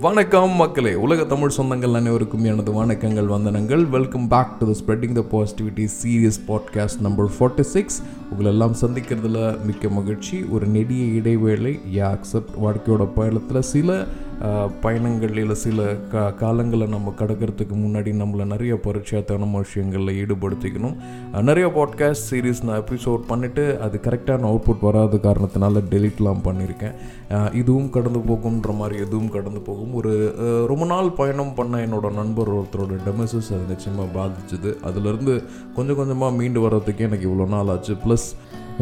வணக்கம் மக்களே. உலக தமிழ் சொந்தங்கள் அனைவருக்கும் எனது வணக்கங்கள் வந்தனங்கள். Welcome back to the spreading the positivity series podcast number forty six உங்களெல்லாம் சந்திக்கிறதுல மிக்க மகிழ்ச்சி. ஒரு நெடிய இடைவேளை யா அக்செப்ட் வாழ்க்கையோட பயணத்தில் சில பயணங்களில் சில கா காலங்களை நம்ம கடக்கிறதுக்கு முன்னாடி நம்மளை நிறைய பரிச்சயத்தான விஷயங்களில் ஈடுபடுத்திக்கணும். நிறைய பாட்காஸ்ட் சீரீஸ் நான் எபிசோட் பண்ணிவிட்டு அது கரெக்டான அவுட்புட் வராத காரணத்தினால டெலிட்லாம் பண்ணியிருக்கேன் இதுவும் கடந்து போகும்ன்ற மாதிரி எதுவும் கடந்து போகும். ஒரு ரொம்ப நாள் பயணம் பண்ண என்னோட நண்பர் ஒருத்தரோட டெமசஸ் அது நிச்சயமாக பாதிச்சுது. அதுலேருந்து கொஞ்சம் கொஞ்சமாக மீண்டு வர்றதுக்கே எனக்கு இவ்வளோ நாள் ஆச்சு. ப்ளஸ்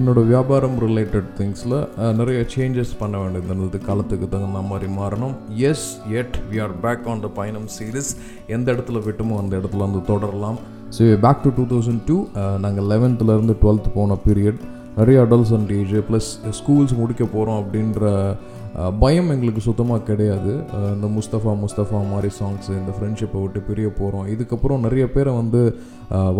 என்னோட வியாபாரம் ரிலேட்டட் திங்ஸில் நிறைய சேஞ்சஸ் பண்ண வேண்டியது இருந்தது. காலத்துக்கு தகுந்த மாதிரி மாறணும். Yes and we are back on the பயணம் சீரீஸ் எந்த இடத்துல விட்டுமோ அந்த இடத்துல வந்து தொடரலாம். So back to two thousand two நாங்கள் லெவன்த்துலேருந்து டுவெல்த் போன பீரியட் நிறைய adults and age plus schools முடிக்க போகிறோம் அப்படின்ற பயம் எங்களுக்கு சுத்தமாக கிடையாது. இந்த முஸ்தஃபா முஸ்தஃபா மாதிரி சாங்ஸு இந்த ஃப்ரெண்ட்ஷிப்பை விட்டு பிரிய போகிறோம் இதுக்கப்புறம் நிறைய பேரை வந்து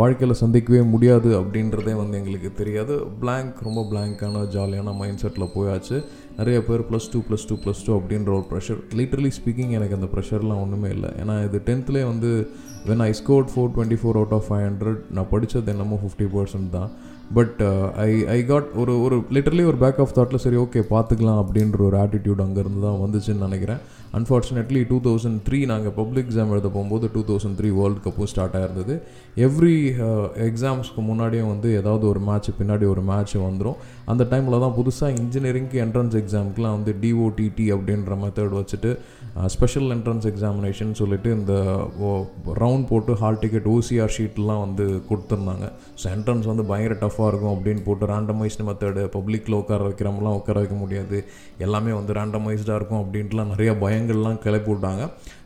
வாழ்க்கையில் சந்திக்கவே முடியாது அப்படின்றதே வந்து எங்களுக்கு தெரியாது. பிளாங்க் ரொம்ப பிளாங்கான ஜாலியான மைண்ட் செட்டில் போயாச்சு. நிறைய பேர் plus two plus two plus two அப்படின்ற ஒரு ப்ரெஷர் லிட்டரலி ஸ்பீக்கிங் எனக்கு அந்த ப்ரெஷர்லாம் ஒன்றுமே இல்லை. ஏன்னா இது டென்த்லேயே வந்து when I scored four twenty four out of five hundred நான் படித்தது என்னமோ ஃபிஃப்டி பர்சன்ட் தான். பட் ஐ ஐ காட் ஒரு ஒரு லிட்டரலி ஒரு பேக் ஆஃப் தாட்டில் சரி ஓகே பார்த்துக்கலாம் அப்படின்ற ஒரு ஆட்டிடியூட் அங்கேருந்து தான் வந்துச்சுன்னு நினைக்கிறேன். அன்ஃபார்ச்சுனேட்லி டூ தௌசண்ட் த்ரீ நாங்கள் பப்ளிக் எக்ஸாம் எழுத போகும்போது டூ தௌசண்ட் த்ரீ வேர்ல்டு கப்பும் ஸ்டார்ட் ஆயிருந்தது. எவ்ரி எக்ஸாம்ஸ்க்கு uh, முன்னாடியும் வந்து ஏதாவது ஒரு மேட்ச் பின்னாடி ஒரு மேட்ச் வந்துடும் அந்த டைமில் தான் புதுசாக இன்ஜினியரிங்க்கு என்ட்ரன்ஸ் எக்ஸாமுக்குலாம் வந்து டிஓடிடி அப்படின்ற மெத்தட் வச்சுட்டு ஸ்பெஷல் என்ட்ரன்ஸ் எக்ஸாமினேஷன் சொல்லிட்டு இந்த ரவுண்ட் போட்டு ஹால் டிக்கெட் ஓசிஆர் ஷீட்லாம் வந்து கொடுத்துருந்தாங்க. ஸோ என்ட்ரன்ஸ் வந்து பயங்கர டஃப்பாக இருக்கும் அப்படின்னு போட்டு ரேண்டமைஸ்டு மெத்தடு பப்ளிக்கில் உட்கார வைக்கிறவங்களாம் உட்கார வைக்க முடியாது. எல்லாமே வந்து ரேண்டமைஸ்டாக இருக்கும் அப்படின்ட்டுலாம் நிறைய பயங்கள்லாம் கிளப்பி விட்டாங்க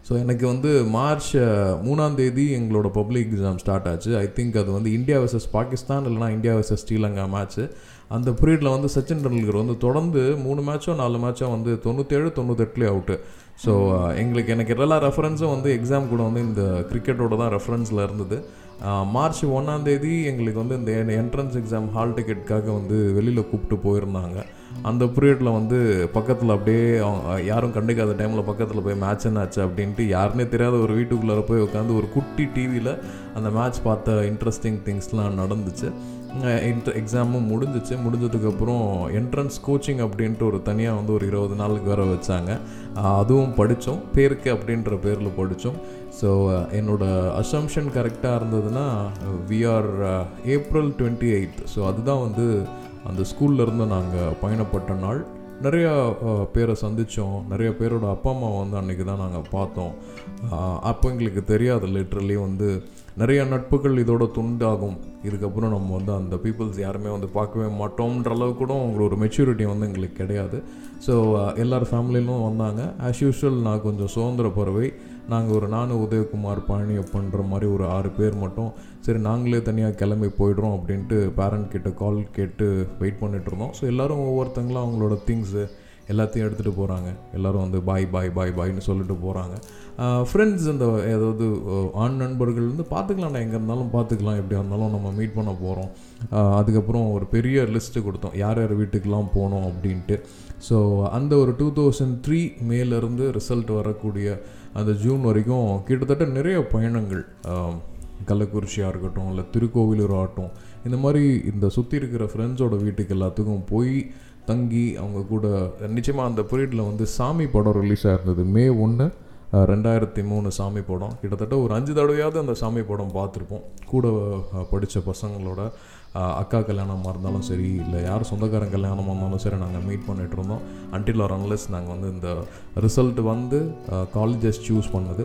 ஸோ எனக்கு வந்து மார்ச் மூணாந்தேதி மூணாம் தேதி எங்களோட பப்ளிக் எக்ஸாம் ஸ்டார்ட் ஆச்சு. ஐ திங்க் அது வந்து இந்தியா வர்சஸ் பாகிஸ்தான் இல்லைனா இந்தியா வர்சஸ் ஸ்ரீலங்கா மேட்ச்சு அந்த பீரியடில் வந்து சச்சின் டெண்டுல்கர் வந்து தொடர்ந்து மூணு மேட்சோ நாலு மேட்சோ வந்து தொண்ணூற்றேழு தொண்ணூத்தெட்டுலேயே அவுட்டு ஸோ எங்களுக்கு எனக்கு எல்லா ரெஃபரன்ஸும் வந்து எக்ஸாம் கூட வந்து இந்த கிரிக்கெட்டோட தான் ரெஃபரன்ஸில் இருந்தது. மார்ச் ஒன்றாம் தேதி எங்களுக்கு வந்து இந்த என்ட்ரன்ஸ் எக்ஸாம் ஹால் டிக்கெட்டுக்காக வந்து வெளியில் கூப்பிட்டு போயிருந்தாங்க. அந்த பீரியடில் வந்து பக்கத்தில் அப்படியே யாரும் கண்டுக்காத டைமில் பக்கத்தில் போய் மேட்ச் என்ன ஆச்சு அப்படின்ட்டு யாருனே தெரியாத ஒரு வீட்டுக்குள்ளே போய் உட்காந்து ஒரு குட்டி டிவியில் அந்த மேட்ச் பார்த்த இன்ட்ரெஸ்டிங் திங்ஸ்லாம் நடந்துச்சு. இன்ட்ர எக்ஸாமும் முடிஞ்சிச்சு. முடிஞ்சதுக்கப்புறம் என்ட்ரன்ஸ் கோச்சிங் அப்படின்ட்டு ஒரு தனியாக வந்து ஒரு இருபது நாளுக்கு வேற வச்சாங்க. அதுவும் படித்தோம் பேருக்கு அப்படின்ற பேரில் படித்தோம் ஸோ என்னோடய அசம்ஷன் கரெக்டாக இருந்ததுன்னா we are April twenty eighth so அதுதான் வந்து அந்த ஸ்கூல்லேருந்து நாங்கள் பயணப்பட்ட நாள். நிறையா பேரை சந்தித்தோம் நிறைய பேரோட அப்பா அம்மா வந்து அன்றைக்கி தான் நாங்கள் பார்த்தோம். அப்போ எங்களுக்கு தெரியாது லிட்ரலி வந்து நிறைய நட்புகள் இதோட துண்டாகும். இதுக்கப்புறம் நம்ம வந்து அந்த பீப்புள்ஸ் யாருமே வந்து பார்க்கவே மாட்டோம்ன்ற அளவுக்கு கூட அவங்களோட ஒரு மெச்சூரிட்டி வந்து எங்களுக்கு கிடையாது. ஸோ எல்லார் ஃபேமிலியிலும் வந்தாங்க. ஆஸ் யூஷுவல் நான் கொஞ்சம் சுதந்திர பறவை. நாங்கள் ஒரு நானு உதயகுமார் பழனி பண்ணுற மாதிரி ஒரு ஆறு பேர் மட்டும் சரி நாங்களே தனியாக கிளம்பி போயிடுறோம் அப்படின்ட்டு பேரண்ட் கிட்ட கால் கேட்டு வெயிட் பண்ணிட்டு இருந்தோம். ஸோ எல்லோரும் ஒவ்வொருத்தங்களும் அவங்களோட திங்ஸு எல்லாத்தையும் எடுத்துகிட்டு போகிறாங்க எல்லோரும் வந்து பாய் பாய் பாய் பாய்னு சொல்லிட்டு போகிறாங்க ஃப்ரெண்ட்ஸ் இந்த ஏதாவது ஆண் நண்பர்கள் வந்து பார்த்துக்கலாம். எங்கே இருந்தாலும் பார்த்துக்கலாம். எப்படியா இருந்தாலும் நம்ம மீட் பண்ண போகிறோம் அதுக்கப்புறம் ஒரு பெரிய லிஸ்ட்டு கொடுத்தோம். யார் யார் வீட்டுக்கெலாம் போனோம் அப்படின்ட்டு. ஸோ அந்த ஒரு டூ தௌசண்ட் த்ரீ மேலேருந்து ரிசல்ட் வரக்கூடிய அந்த ஜூன் வரைக்கும் கிட்டத்தட்ட நிறைய பயணங்கள் கள்ளக்குறிச்சியாக இருக்கட்டும் இல்லை திருக்கோவிலூர் ஆகட்டும் இந்த மாதிரி இந்த சுற்றி இருக்கிற ஃப்ரெண்ட்ஸோட வீட்டுக்கு எல்லாத்துக்கும் போய் தங்கி அவங்க கூட நிச்சயமாக அந்த பீரியடில் வந்து சாமி படம் ரிலீஸ் ஆயிருந்தது மே ஒன்று ரெண்டாயிரத்தி மூணு சாமி படம். கிட்டத்தட்ட ஒரு அஞ்சு தடவையாவது அந்த சாமி படம் பார்த்துருப்போம். கூட படித்த பசங்களோட. அக்கா கல்யாணமாக இருந்தாலும் சரி இல்லை யார் சொந்தக்காரன் கல்யாணமாக இருந்தாலும் சரி நாங்கள் மீட் பண்ணிகிட்டு இருந்தோம். அன்டில் ஆர் அன்லெஸ் நாங்கள் வந்து இந்த ரிசல்ட் வந்து காலேஜஸ் சூஸ் பண்ணது.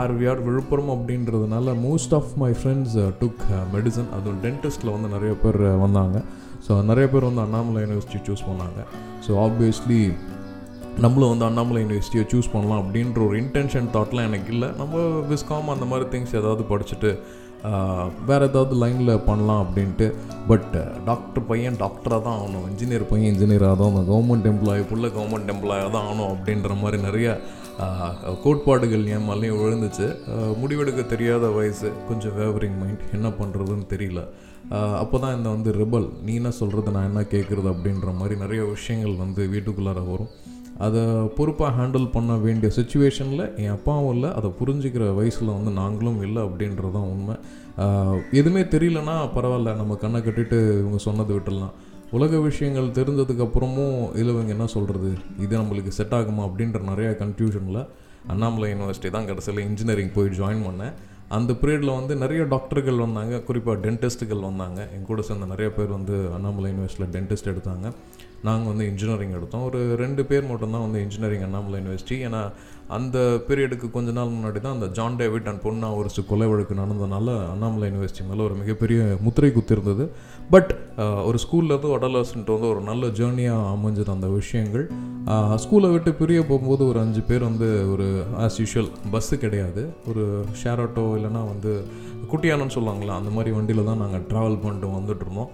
ஆர் வி ஆர் விழுப்புரம் அப்படின்றதுனால most of my friends took medicine அதுவும் டென்டிஸ்ட்டில் வந்து நிறைய பேர் uh, வந்தாங்க. ஸோ நிறைய பேர் வந்து அண்ணாமலை யூனிவர்சிட்டி சூஸ் பண்ணாங்க. ஸோ ஆப்வியஸ்லி நம்மளும் வந்து அண்ணாமலை யூனிவர்சிட்டியை சூஸ் பண்ணலாம் அப்படின்ற ஒரு இன்டென்ஷன் தாட்லாம் எனக்கு இல்லை. நம்ம விஸ்காம் அந்த மாதிரி திங்ஸ் ஏதாவது படிச்சுட்டு வேறு ஏதாவது லைனில் பண்ணலாம் அப்படின்ட்டு. பட் டாக்டர் பையன் டாக்டராக தான் ஆகணும். இன்ஜினியர் பையன் இன்ஜினியராக தான் ஆகணும். கவர்மெண்ட் எம்ப்ளாயி ஃபுல்லாக கவர்மெண்ட் எம்ப்ளாயாக தான் ஆகணும் அப்படின்ற மாதிரி நிறைய கோட்பாடுகள் என் மேலேயும் விழுந்துச்சு. முடிவெடுக்க தெரியாத வயசு கொஞ்சம் வேவரிங் மைண்ட் என்ன பண்ணுறதுன்னு தெரியல. அப்போ தான் இந்த வந்து ரிபல் நீ என்ன சொல்கிறது நான் என்ன கேட்குறது அப்படின்ற மாதிரி நிறைய விஷயங்கள் வந்து வீட்டுக்குள்ளார வரும். அதை பொறுப்பாக ஹேண்டில் பண்ண வேண்டிய சுச்சுவேஷனில் என் அப்பாவும் இல்லை அதை புரிஞ்சுக்கிற வயசில் வந்து நாங்களும் இல்லை அப்படின்றது தான் உண்மை எதுவுமே தெரியலனா பரவாயில்ல நம்ம கண்ணை கட்டிட்டு இவங்க சொன்னது விட்டுடலாம். உலக விஷயங்கள் தெரிஞ்சதுக்கப்புறமும் இதில் இவங்க என்ன சொல்கிறது இது நம்மளுக்கு செட் ஆகுமா அப்படின்ற நிறைய கன்ஃபியூஷனில் அண்ணாமலை யூனிவர்சிட்டி தான் கடைசியில் இன்ஜினியரிங் போய் ஜாயின் பண்ணேன். அந்த பீரியடில் வந்து நிறைய டாக்டர்கள் வந்தாங்க குறிப்பாக டென்டிஸ்ட்டுகள் வந்தாங்க. என் கூட சேர்ந்த நிறைய பேர் வந்து அண்ணாமலை யூனிவர்சிட்டியில் டென்டிஸ்ட் எடுத்தாங்க. நாங்கள் வந்து இன்ஜினியரிங் எடுத்தோம். ஒரு ரெண்டு பேர் மட்டும்தான் வந்து இன்ஜினியரிங் அண்ணாமலை யூனிவர்சிட்டி ஏன்னா அந்த பீரியடுக்கு கொஞ்ச நாள் முன்னாடி தான் அந்த ஜான் டேவிட் அண்ட் பொன்னா ஒரு கொலை வழக்கு நடந்ததுனால அண்ணாமலை யூனிவர்சிட்டி மேலே ஒரு மிகப்பெரிய முத்திரை குத்திருந்தது. பட் ஒரு ஸ்கூல்லேருந்து வடலர்ஸ்ன்ட்டு வந்து ஒரு நல்ல ஜேர்னியாக அமைஞ்சது அந்த விஷயங்கள். ஸ்கூலை விட்டு பிரிய போகும்போது ஒரு அஞ்சு பேர் வந்து ஒரு ஆஸ் யூஷுவல் பஸ்ஸு கிடையாது. ஒரு ஷேர் ஆட்டோ இல்லைன்னா வந்து குட்டியானன்னு சொல்லுவாங்களா அந்த மாதிரி வண்டியில் தான் நாங்கள் ட்ராவல் பண்ணிட்டு வந்துட்டுருந்தோம்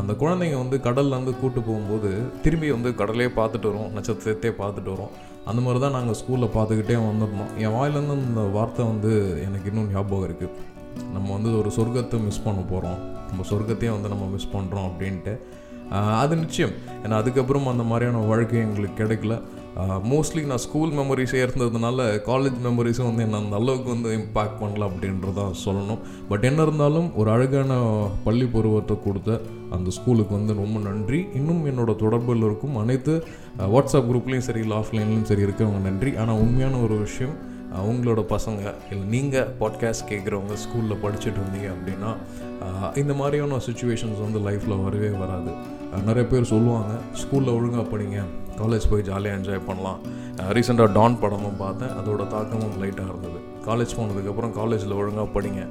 அந்த குழந்தைங்க வந்து கடல்லேருந்து கூட்டு போகும்போது திரும்பி வந்து கடலே பார்த்துட்டு வரோம் நட்சத்திரத்தையே பார்த்துட்டு வரோம். அந்த மாதிரி தான் நாங்கள் ஸ்கூலில் பார்த்துக்கிட்டே வந்துருந்தோம். என் வாயிலேருந்து அந்த வார்த்தை வந்து எனக்கு இன்னும் ஞாபகம் இருக்குது நம்ம வந்து ஒரு சொர்க்கத்தை மிஸ் பண்ண போகிறோம் நம்ம சொர்க்கத்தையே வந்து நம்ம மிஸ் பண்ணுறோம் அப்படின்ட்டு. அது நிச்சயம். ஏன்னா அதுக்கப்புறம் அந்த மாதிரியான வாழ்க்கை எங்களுக்கு கிடைக்கல. மோஸ்ட்லி நான் ஸ்கூல் மெமரிஸே இருந்ததுனால காலேஜ் மெமரிஸும் வந்து என்ன அந்த அளவுக்கு வந்து இம்பேக்ட் பண்ணல அப்படின்றதான் சொல்லணும். பட் என்ன இருந்தாலும் ஒரு அழகான பள்ளி பருவத்தை கொடுத்த அந்த ஸ்கூலுக்கு வந்து ரொம்ப நன்றி. இன்னும் என்னோட தொடர்பில் இருக்கும் அனைத்து வாட்ஸ்அப் குரூப்லேயும் சரி இல்லை ஆஃப்லைன்லேயும் சரி இருக்கவங்க நன்றி. ஆனால் உண்மையான ஒரு விஷயம் அவங்களோட உங்களோட பசங்க இல்லை நீங்கள் பாட்காஸ்ட் கேட்குறவங்க ஸ்கூலில் படிச்சுட்டு இருந்தீங்க அப்படின்னா இந்த மாதிரியான சுச்சுவேஷன்ஸ் வந்து லைஃப்பில் வரவே வராது. நிறைய பேர் சொல்லுவாங்க ஸ்கூலில் ஒழுங்காக படிங்க. காலேஜ் போய் ஜாலியாக என்ஜாய் பண்ணலாம். ரீசெண்டாக டான் படமும் பார்த்தேன். அதோட தாக்கமும் லைட்டாக இருந்தது. காலேஜ் போனதுக்கப்புறம் காலேஜில் ஒழுங்காக படிங்க.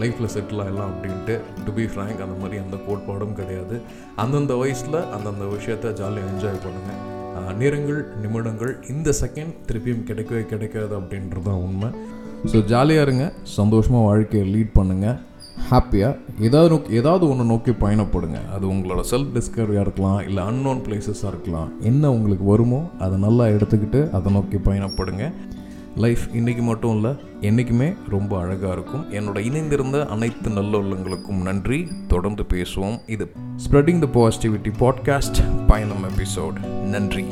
லைஃப்பில் செட்டில் ஆகலாம் அப்படின்ட்டு டு பி ஃப்ரேங்க் அந்த மாதிரி எந்த கோட்பாடும் கிடையாது. அந்தந்த வயசில் அந்தந்த விஷயத்த ஜாலியாக என்ஜாய் பண்ணுங்கள் நேரங்கள் நிமிடங்கள் இந்த செகண்ட் திருப்பியும் கிடைக்கவே கிடைக்காது அப்படின்றது தான் உண்மை ஸோ ஜாலியாக இருங்க. சந்தோஷமாக வாழ்க்கையை லீட் பண்ணுங்கள் ஹாப்பியாக ஏதாவது நோக்கி ஏதாவது ஒன்று நோக்கி பயணப்படுங்க. அது உங்களோட செல்ஃப் டிஸ்கவரியாக இருக்கலாம் இல்லை அன்னோன் பிளேசஸாக இருக்கலாம். என்ன உங்களுக்கு வருமோ அதை நல்லா எடுத்துக்கிட்டு அதை நோக்கி பயணப்படுங்க. லைஃப் இன்றைக்கி மட்டும் இல்லை என்றைக்குமே ரொம்ப அழகாக இருக்கும். என்னோட இணைந்திருந்த அனைத்து நல்ல உள்ளங்களுக்கும் நன்றி. தொடர்ந்து பேசுவோம். இது ஸ்ப்ரெடிங் த பாசிட்டிவிட்டி பாட்காஸ்ட் பயணம் எபிசோட் நன்றி.